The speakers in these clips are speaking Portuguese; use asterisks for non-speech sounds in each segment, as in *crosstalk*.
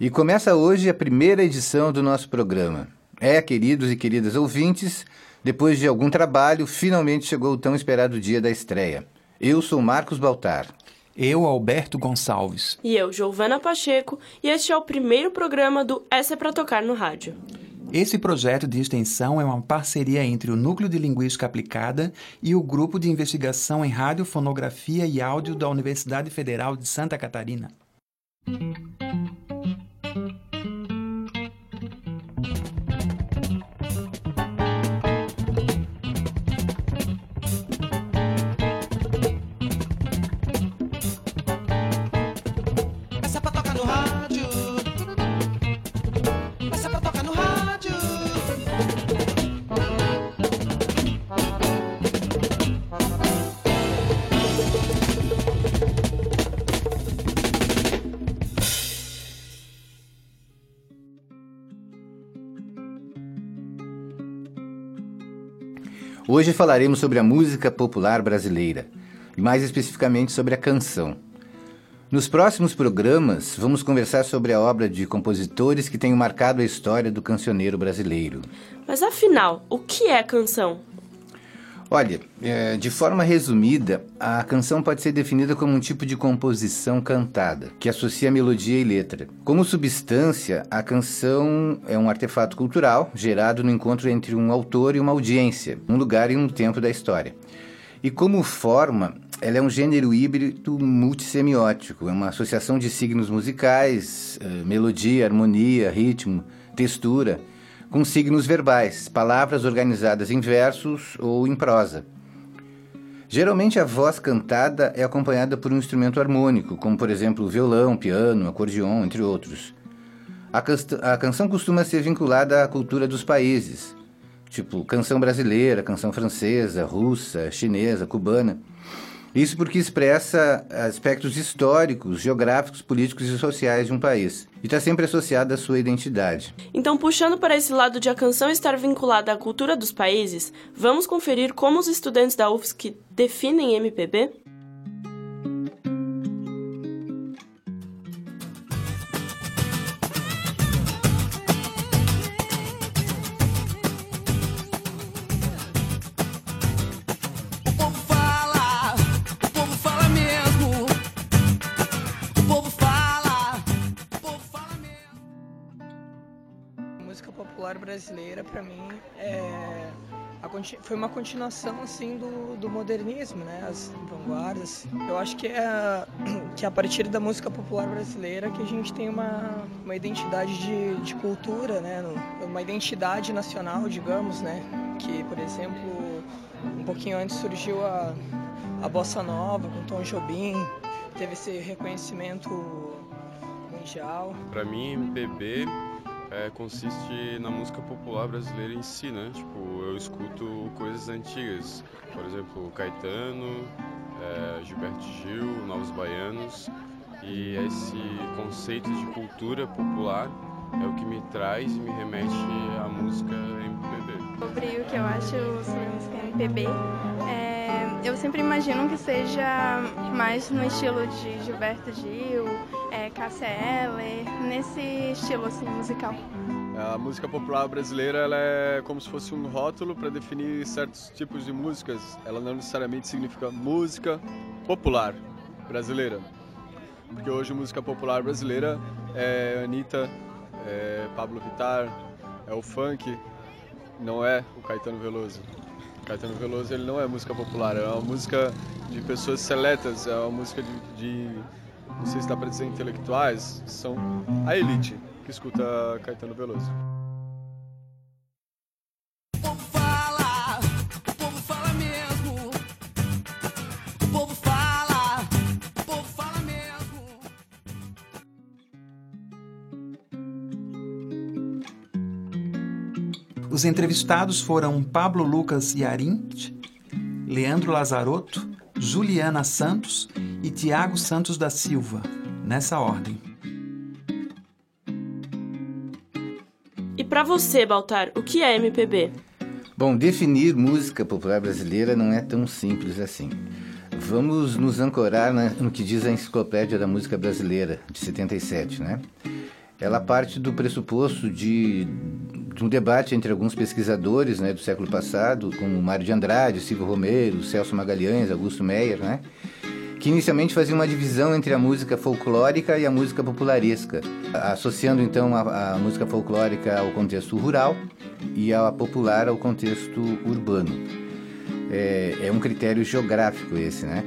E começa hoje a primeira edição do nosso programa. É, queridos e queridas ouvintes, depois de algum trabalho, finalmente chegou o tão esperado dia da estreia. Eu sou Marcos Baltar. Eu, Alberto Gonçalves. E eu, Giovana Pacheco, e este é o primeiro programa do Essa é para Tocar no Rádio. Esse projeto de extensão é uma parceria entre o Núcleo de Linguística Aplicada e o Grupo de Investigação em Rádio, Fonografia e Áudio da Universidade Federal de Santa Catarina. Hoje falaremos sobre a música popular brasileira, e mais especificamente sobre a canção. Nos próximos programas, vamos conversar sobre a obra de compositores que tenham marcado a história do cancioneiro brasileiro. Mas afinal, o que é canção? Olha, é, de forma resumida, a canção pode ser definida como um tipo de composição cantada, que associa melodia e letra. Como substância, a canção é um artefato cultural gerado no encontro entre um autor e uma audiência, um lugar e um tempo da história. E como forma, ela é um gênero híbrido multissemiótico, é uma associação de signos musicais, é, melodia, harmonia, ritmo, textura com signos verbais, palavras organizadas em versos ou em prosa. Geralmente a voz cantada é acompanhada por um instrumento harmônico, como por exemplo violão, piano, acordeon, entre outros. A, a canção costuma ser vinculada à cultura dos países, tipo canção brasileira, canção francesa, russa, chinesa, cubana. Isso porque expressa aspectos históricos, geográficos, políticos e sociais de um país. E está sempre associada à sua identidade. Então, puxando para esse lado de a canção estar vinculada à cultura dos países, vamos conferir como os estudantes da UFSC definem MPB? Foi uma continuação assim do, do modernismo, né? As vanguardas. Eu acho que é *clears throat* que a partir da música popular brasileira que a gente tem uma, uma identidade de, de cultura, né? Uma identidade nacional, digamos, né? Que, por exemplo, um pouquinho antes surgiu a, a bossa nova com Tom Jobim, teve esse reconhecimento mundial. Para mim, MPB é, consiste na música popular brasileira em si, né? Tipo, eu escuto coisas antigas, por exemplo, Caetano, é, Gilberto Gil, Novos Baianos, e esse conceito de cultura popular é o que me traz e me remete à música MPB. Sobre o que eu acho sobre a música MPB, é, eu sempre imagino que seja mais no estilo de Gilberto Gil, é, Eller, nesse estilo assim, musical. A música popular brasileira ela é como se fosse um rótulo para definir certos tipos de músicas. Ela não necessariamente significa música popular brasileira. Porque hoje música popular brasileira é Anitta, é Pablo Vittar, é o funk, não é o Caetano Veloso. O Caetano Veloso ele não é música popular, é uma música de pessoas seletas, é uma música de, de não sei se dá para dizer intelectuais, são a elite que escuta Caetano Veloso. Os entrevistados foram Pablo Lucas Yarin, Leandro Lazarotto, Juliana Santos e Tiago Santos da Silva, nessa ordem. E para você, Baltar, o que é MPB? Bom, definir música popular brasileira não é tão simples assim. Vamos nos ancorar no que diz a Enciclopédia da Música Brasileira, de 77, né? ela parte do pressuposto de, de um debate entre alguns pesquisadores né, do século passado, como Mário de Andrade, Silvio Romero, Celso Magalhães, Augusto Meyer, né, que inicialmente faziam uma divisão entre a música folclórica e a música popularesca, associando então a, a música folclórica ao contexto rural e a popular ao contexto urbano. É, é um critério geográfico esse, né?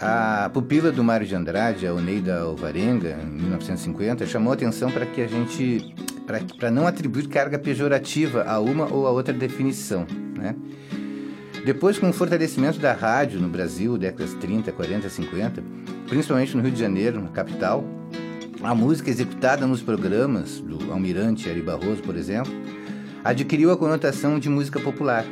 A pupila do Mário de Andrade, a Oneida Alvarenga, em 1950, chamou atenção para que a gente para não atribuir carga pejorativa a uma ou a outra definição, né? Depois, com o fortalecimento da rádio no Brasil, décadas 30, 40, 50, principalmente no Rio de Janeiro, na capital, a música executada nos programas do Almirante Ari Barroso, por exemplo, adquiriu a conotação de música popular,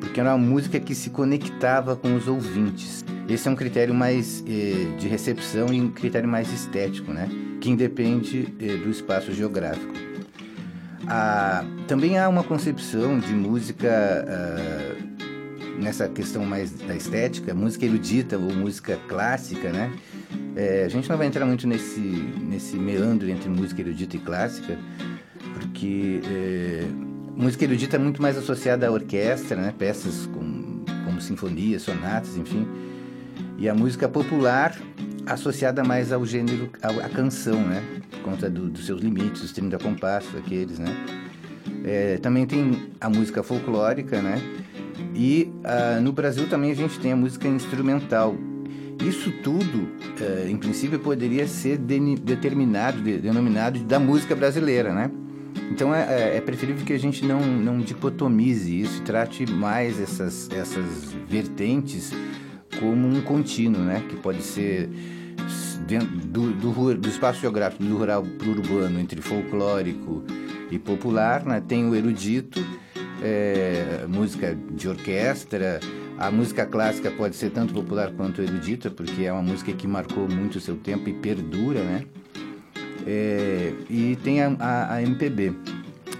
porque era uma música que se conectava com os ouvintes. Esse é um critério mais eh, de recepção e um critério mais estético, né? Que independe eh, do espaço geográfico. Ah, também há uma concepção de música ah, nessa questão mais da estética, música erudita ou música clássica, né? É, a gente não vai entrar muito nesse, nesse meandro entre música erudita e clássica, porque é, música erudita é muito mais associada à orquestra, né? Peças com, como sinfonias, sonatas, enfim e a música popular associada mais ao gênero, à canção, né? Por conta do, dos seus limites, os 30 compassos, aqueles, né? É, também tem a música folclórica, né? E ah, no Brasil também a gente tem a música instrumental. Isso tudo, eh, em princípio, poderia ser de, determinado, de, denominado da música brasileira, né? Então é, é, é, preferível que a gente não, não dicotomize isso e trate mais essas, essas vertentes como um contínuo, né? Que pode ser do, do, do espaço geográfico do rural para o urbano, entre folclórico e popular, né? Tem o erudito, é, música de orquestra, a música clássica pode ser tanto popular quanto erudita, porque é uma música que marcou muito o seu tempo e perdura, né? É, e tem a, a, a MPB.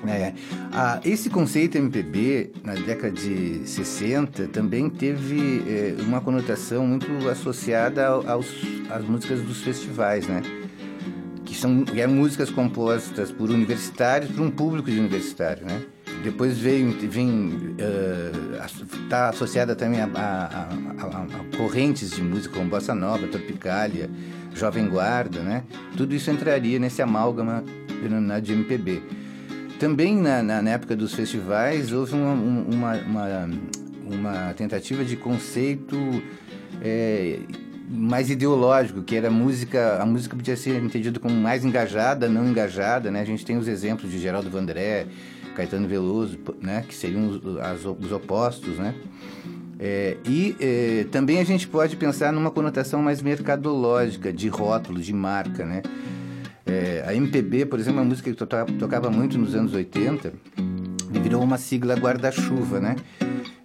É, ah, esse conceito MPB, na década de 60, também teve é, uma conotação muito associada aos, às músicas dos festivais, né? Que são eram músicas compostas por universitários, por um público de universitário, né? Depois veio, vem, está uh, associada também a, a, a, a, correntes de música como bossa nova, tropicália, jovem guarda, né? Tudo isso entraria nesse amálgama denominado de MPB. Também na, na, na época dos festivais houve uma, uma, uma, uma tentativa de conceito é, mais ideológico, que era a música, a música podia ser entendida como mais engajada, não engajada, né? A gente tem os exemplos de Geraldo Vandré, Caetano Veloso, né? Que seriam as, os opostos, né? É, e é, também a gente pode pensar numa conotação mais mercadológica, de rótulo, de marca, né? É, a MPB, por exemplo, é uma música que tocava muito nos anos 80, virou uma sigla guarda-chuva, né?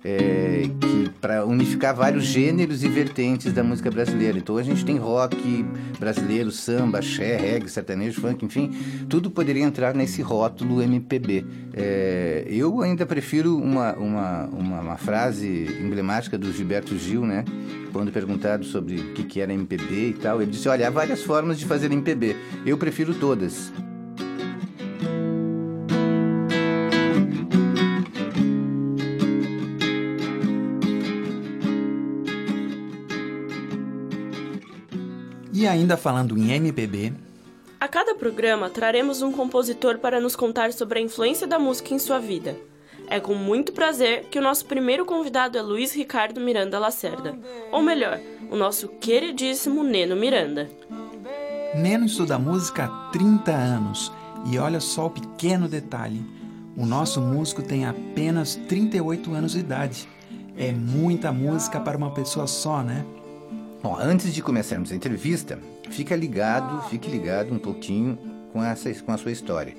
É, que para unificar vários gêneros e vertentes da música brasileira. Então a gente tem rock brasileiro, samba, axé, reggae, sertanejo, funk, enfim, tudo poderia entrar nesse rótulo MPB. É, eu ainda prefiro uma, uma, uma, uma, frase emblemática do Gilberto Gil, né? Quando perguntado sobre o que era MPB e tal, ele disse: Olha, há várias formas de fazer MPB. Eu prefiro todas. E ainda falando em MPB, a cada programa traremos um compositor para nos contar sobre a influência da música em sua vida. É com muito prazer que o nosso primeiro convidado é Luiz Ricardo Miranda Lacerda, ou melhor, o nosso queridíssimo Neno Miranda. Neno estuda música há 30 anos e olha só o pequeno detalhe: o nosso músico tem apenas 38 anos de idade. É muita música para uma pessoa só, né? Bom, antes de começarmos a entrevista, fica ligado, fique ligado um pouquinho com, essa, com a sua história.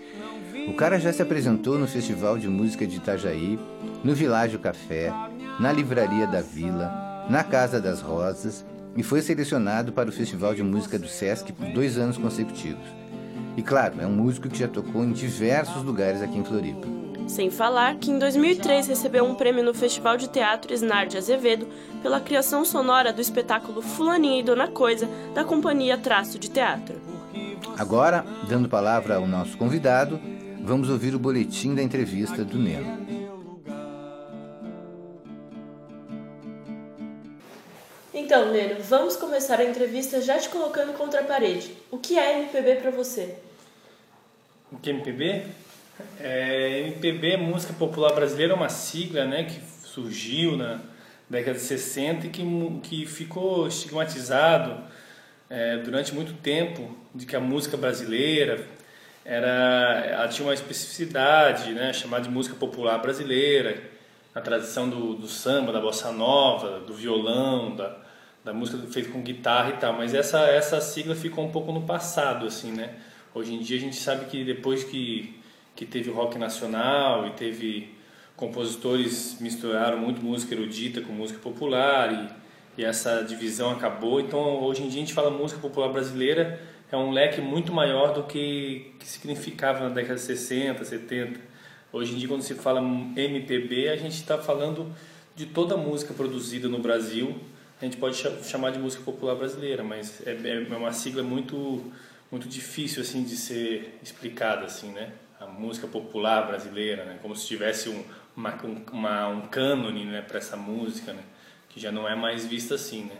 O cara já se apresentou no Festival de Música de Itajaí, no Világio Café, na Livraria da Vila, na Casa das Rosas e foi selecionado para o Festival de Música do Sesc por dois anos consecutivos. E claro, é um músico que já tocou em diversos lugares aqui em Floripa. Sem falar que em 2003 recebeu um prêmio no Festival de Teatro Esnar de Azevedo pela criação sonora do espetáculo Fulaninha e Dona Coisa, da companhia Traço de Teatro. Agora, dando palavra ao nosso convidado, vamos ouvir o boletim da entrevista do Neno. Então, Neno, vamos começar a entrevista já te colocando contra a parede. O que é MPB para você? O que é MPB? É, MPB música popular brasileira, é uma sigla né, que surgiu na década de 60 e que, que ficou estigmatizado é, durante muito tempo de que a música brasileira era, ela tinha uma especificidade né, chamada de música popular brasileira, a tradição do, do samba, da bossa nova, do violão, da, da música feita com guitarra e tal, mas essa, essa sigla ficou um pouco no passado, assim, né? Hoje em dia a gente sabe que depois que, que teve rock nacional e teve compositores misturaram muito música erudita com música popular e, e essa divisão acabou. Então hoje em dia a gente fala música popular brasileira é um leque muito maior do que, que significava na década de 60, 70. Hoje em dia quando se fala MPB a gente está falando de toda a música produzida no Brasil. A gente pode chamar de música popular brasileira, mas é, é uma sigla muito muito difícil assim de ser explicada assim, né? Música popular brasileira, né? Como se tivesse um uma, uma um cânone, né, para essa música, né? Que já não é mais vista assim, né?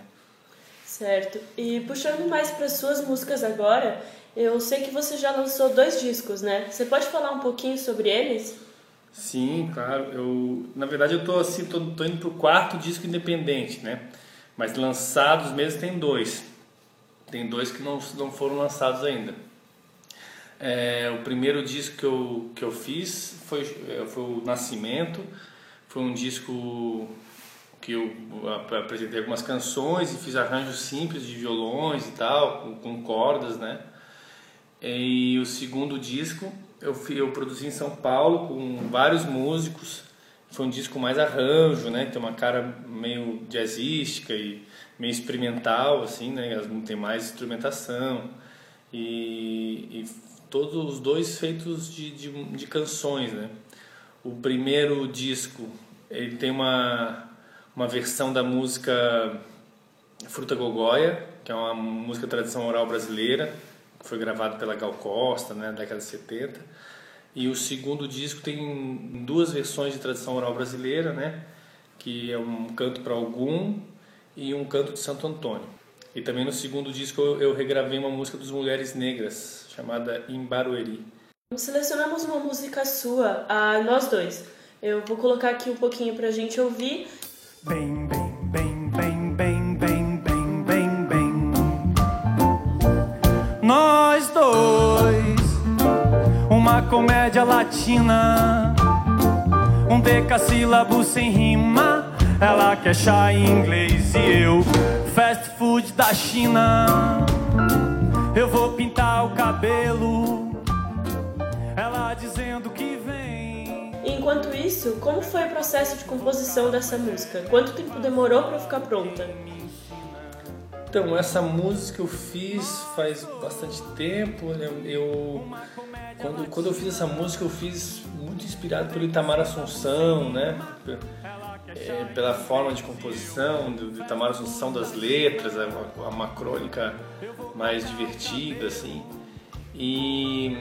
Certo. E puxando mais para suas músicas agora, eu sei que você já lançou dois discos, né? Você pode falar um pouquinho sobre eles? Sim, claro. Eu, na verdade, eu tô assim, tô, tô indo pro quarto disco independente, né? Mas lançados mesmo tem dois. Tem dois que não, não foram lançados ainda. É, o primeiro disco que eu, que eu fiz foi, é, foi o Nascimento. Foi um disco que eu apresentei algumas canções e fiz arranjos simples de violões e tal, com, com cordas, né? E o segundo disco eu, eu produzi em São Paulo com vários músicos. Foi um disco mais arranjo, né? Tem uma cara meio jazzística e meio experimental, assim, né? Tem mais instrumentação. E, e todos os dois feitos de, de, de, canções, né? O primeiro disco, ele tem uma, uma versão da música Fruta Gogóia, que é uma música tradição oral brasileira, que foi gravada pela Gal Costa, né, década de 70. E o segundo disco tem duas versões de tradição oral brasileira, né? Que é um canto para algum e um canto de Santo Antônio. E também no segundo disco eu regravei uma música dos Mulheres Negras, chamada Imbarueri. Selecionamos uma música sua, a nós dois. Eu vou colocar aqui um pouquinho pra gente ouvir. Bem, bem, bem, bem, bem, bem, bem, bem, bem. Nós dois, uma comédia latina, um decassílabo sem rima. Ela quer chá em inglês e eu fast food da China. Eu vou pintar o cabelo. Ela dizendo que vem. Enquanto isso, como foi o processo de composição dessa música? Quanto tempo demorou para ficar pronta? Então, essa música eu fiz faz bastante tempo. Eu, eu quando, quando eu fiz essa música, eu fiz muito inspirado pelo Itamar Assunção, né? é, pela forma de composição do, do Itamar Assunção das letras, uma, uma crônica mais divertida, assim. E,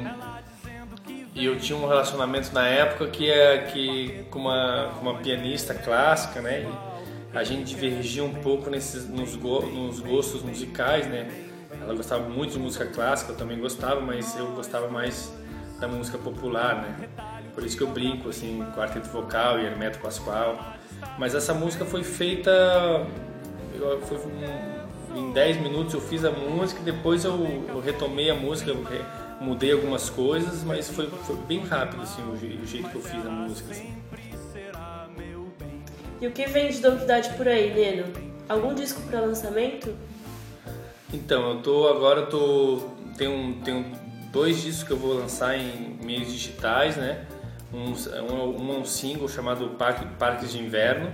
e eu tinha um relacionamento na época que é que com uma, com uma pianista clássica, né? E a gente divergia um pouco nesses nos, go, nos gostos musicais, né? Ela gostava muito de música clássica, eu também gostava, mas eu gostava mais da música popular, né? Por isso que eu brinco, assim, quarteto vocal e Hermeto Pascoal. Mas essa música foi feita. Foi em 10 minutos eu fiz a música, depois eu, eu retomei a música, re, mudei algumas coisas, mas foi, foi bem rápido assim, o, o, jeito que eu fiz a música. Assim. E o que vem de novidade por aí, Neno? Algum disco para lançamento? Então, eu tô agora eu tô tenho, tenho dois discos que eu vou lançar em meios digitais, né? um, um, um single chamado Parque, Parques de Inverno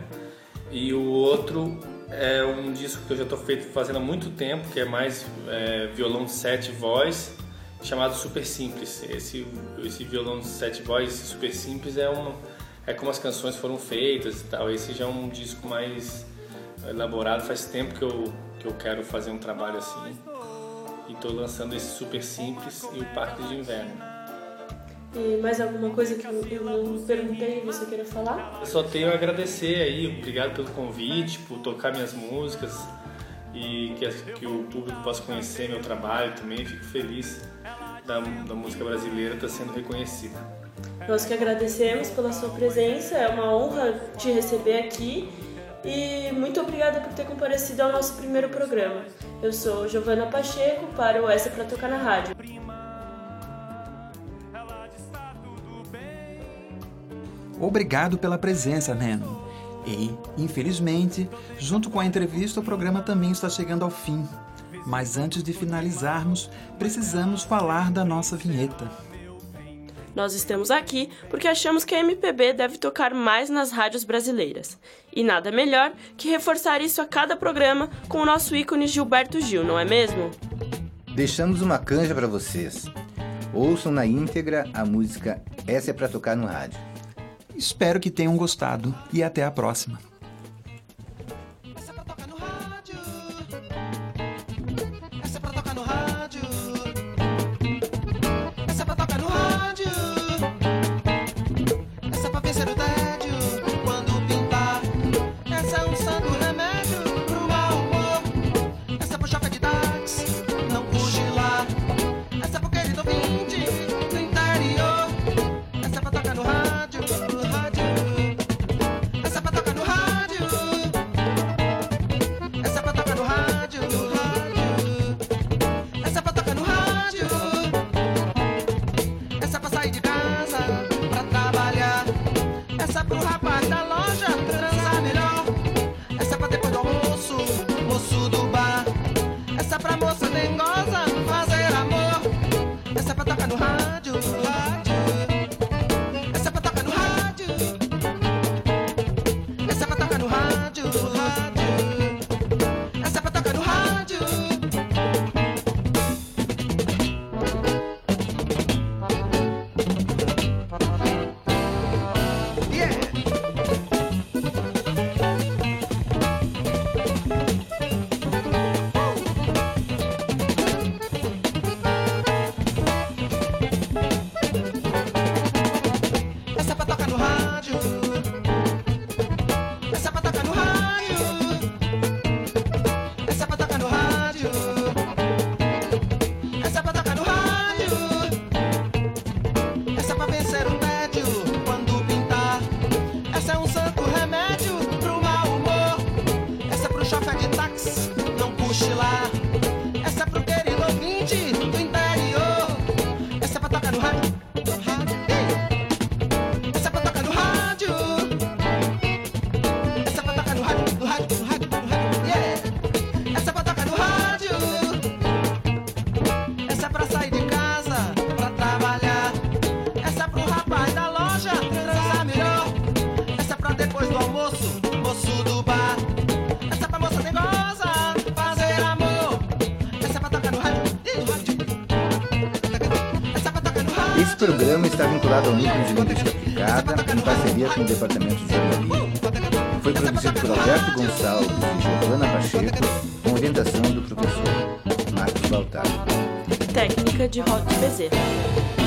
e o outro é um disco que eu já estou fazendo há muito tempo, que é mais é, violão de sete voz, chamado Super Simples. Esse, esse violão de sete voz, Super Simples, é, um, é como as canções foram feitas e tal. Esse já é um disco mais elaborado, faz tempo que eu, que eu quero fazer um trabalho assim. e estou lançando esse super simples e o Parque de Inverno. E mais alguma coisa que eu não perguntei e você queira falar? Eu só tenho a agradecer aí, obrigado pelo convite, por tocar minhas músicas e que, que o público possa conhecer meu trabalho também. Fico feliz da, da música brasileira estar tá sendo reconhecida. Nós que agradecemos pela sua presença, é uma honra te receber aqui e muito obrigada por ter comparecido ao nosso primeiro programa. Eu sou Giovana Pacheco para o Essa para Tocar na Rádio. Obrigado pela presença, Neno. E, infelizmente, junto com a entrevista, o programa também está chegando ao fim. Mas antes de finalizarmos, precisamos falar da nossa vinheta. Nós estamos aqui porque achamos que a MPB deve tocar mais nas rádios brasileiras. E nada melhor que reforçar isso a cada programa com o nosso ícone Gilberto Gil, não é mesmo? Deixamos uma canja para vocês. Ouçam na íntegra a música Essa é para tocar no rádio. Espero que tenham gostado e até a próxima. Vinculado ao Núcleo de Linguística Aplicada, em parceria com o Departamento de Jornalismo. Foi produzido por Alberto Gonçalves e Giovana Pacheco, com orientação do professor Marcos Baltar. Técnica de Rock Bezerra.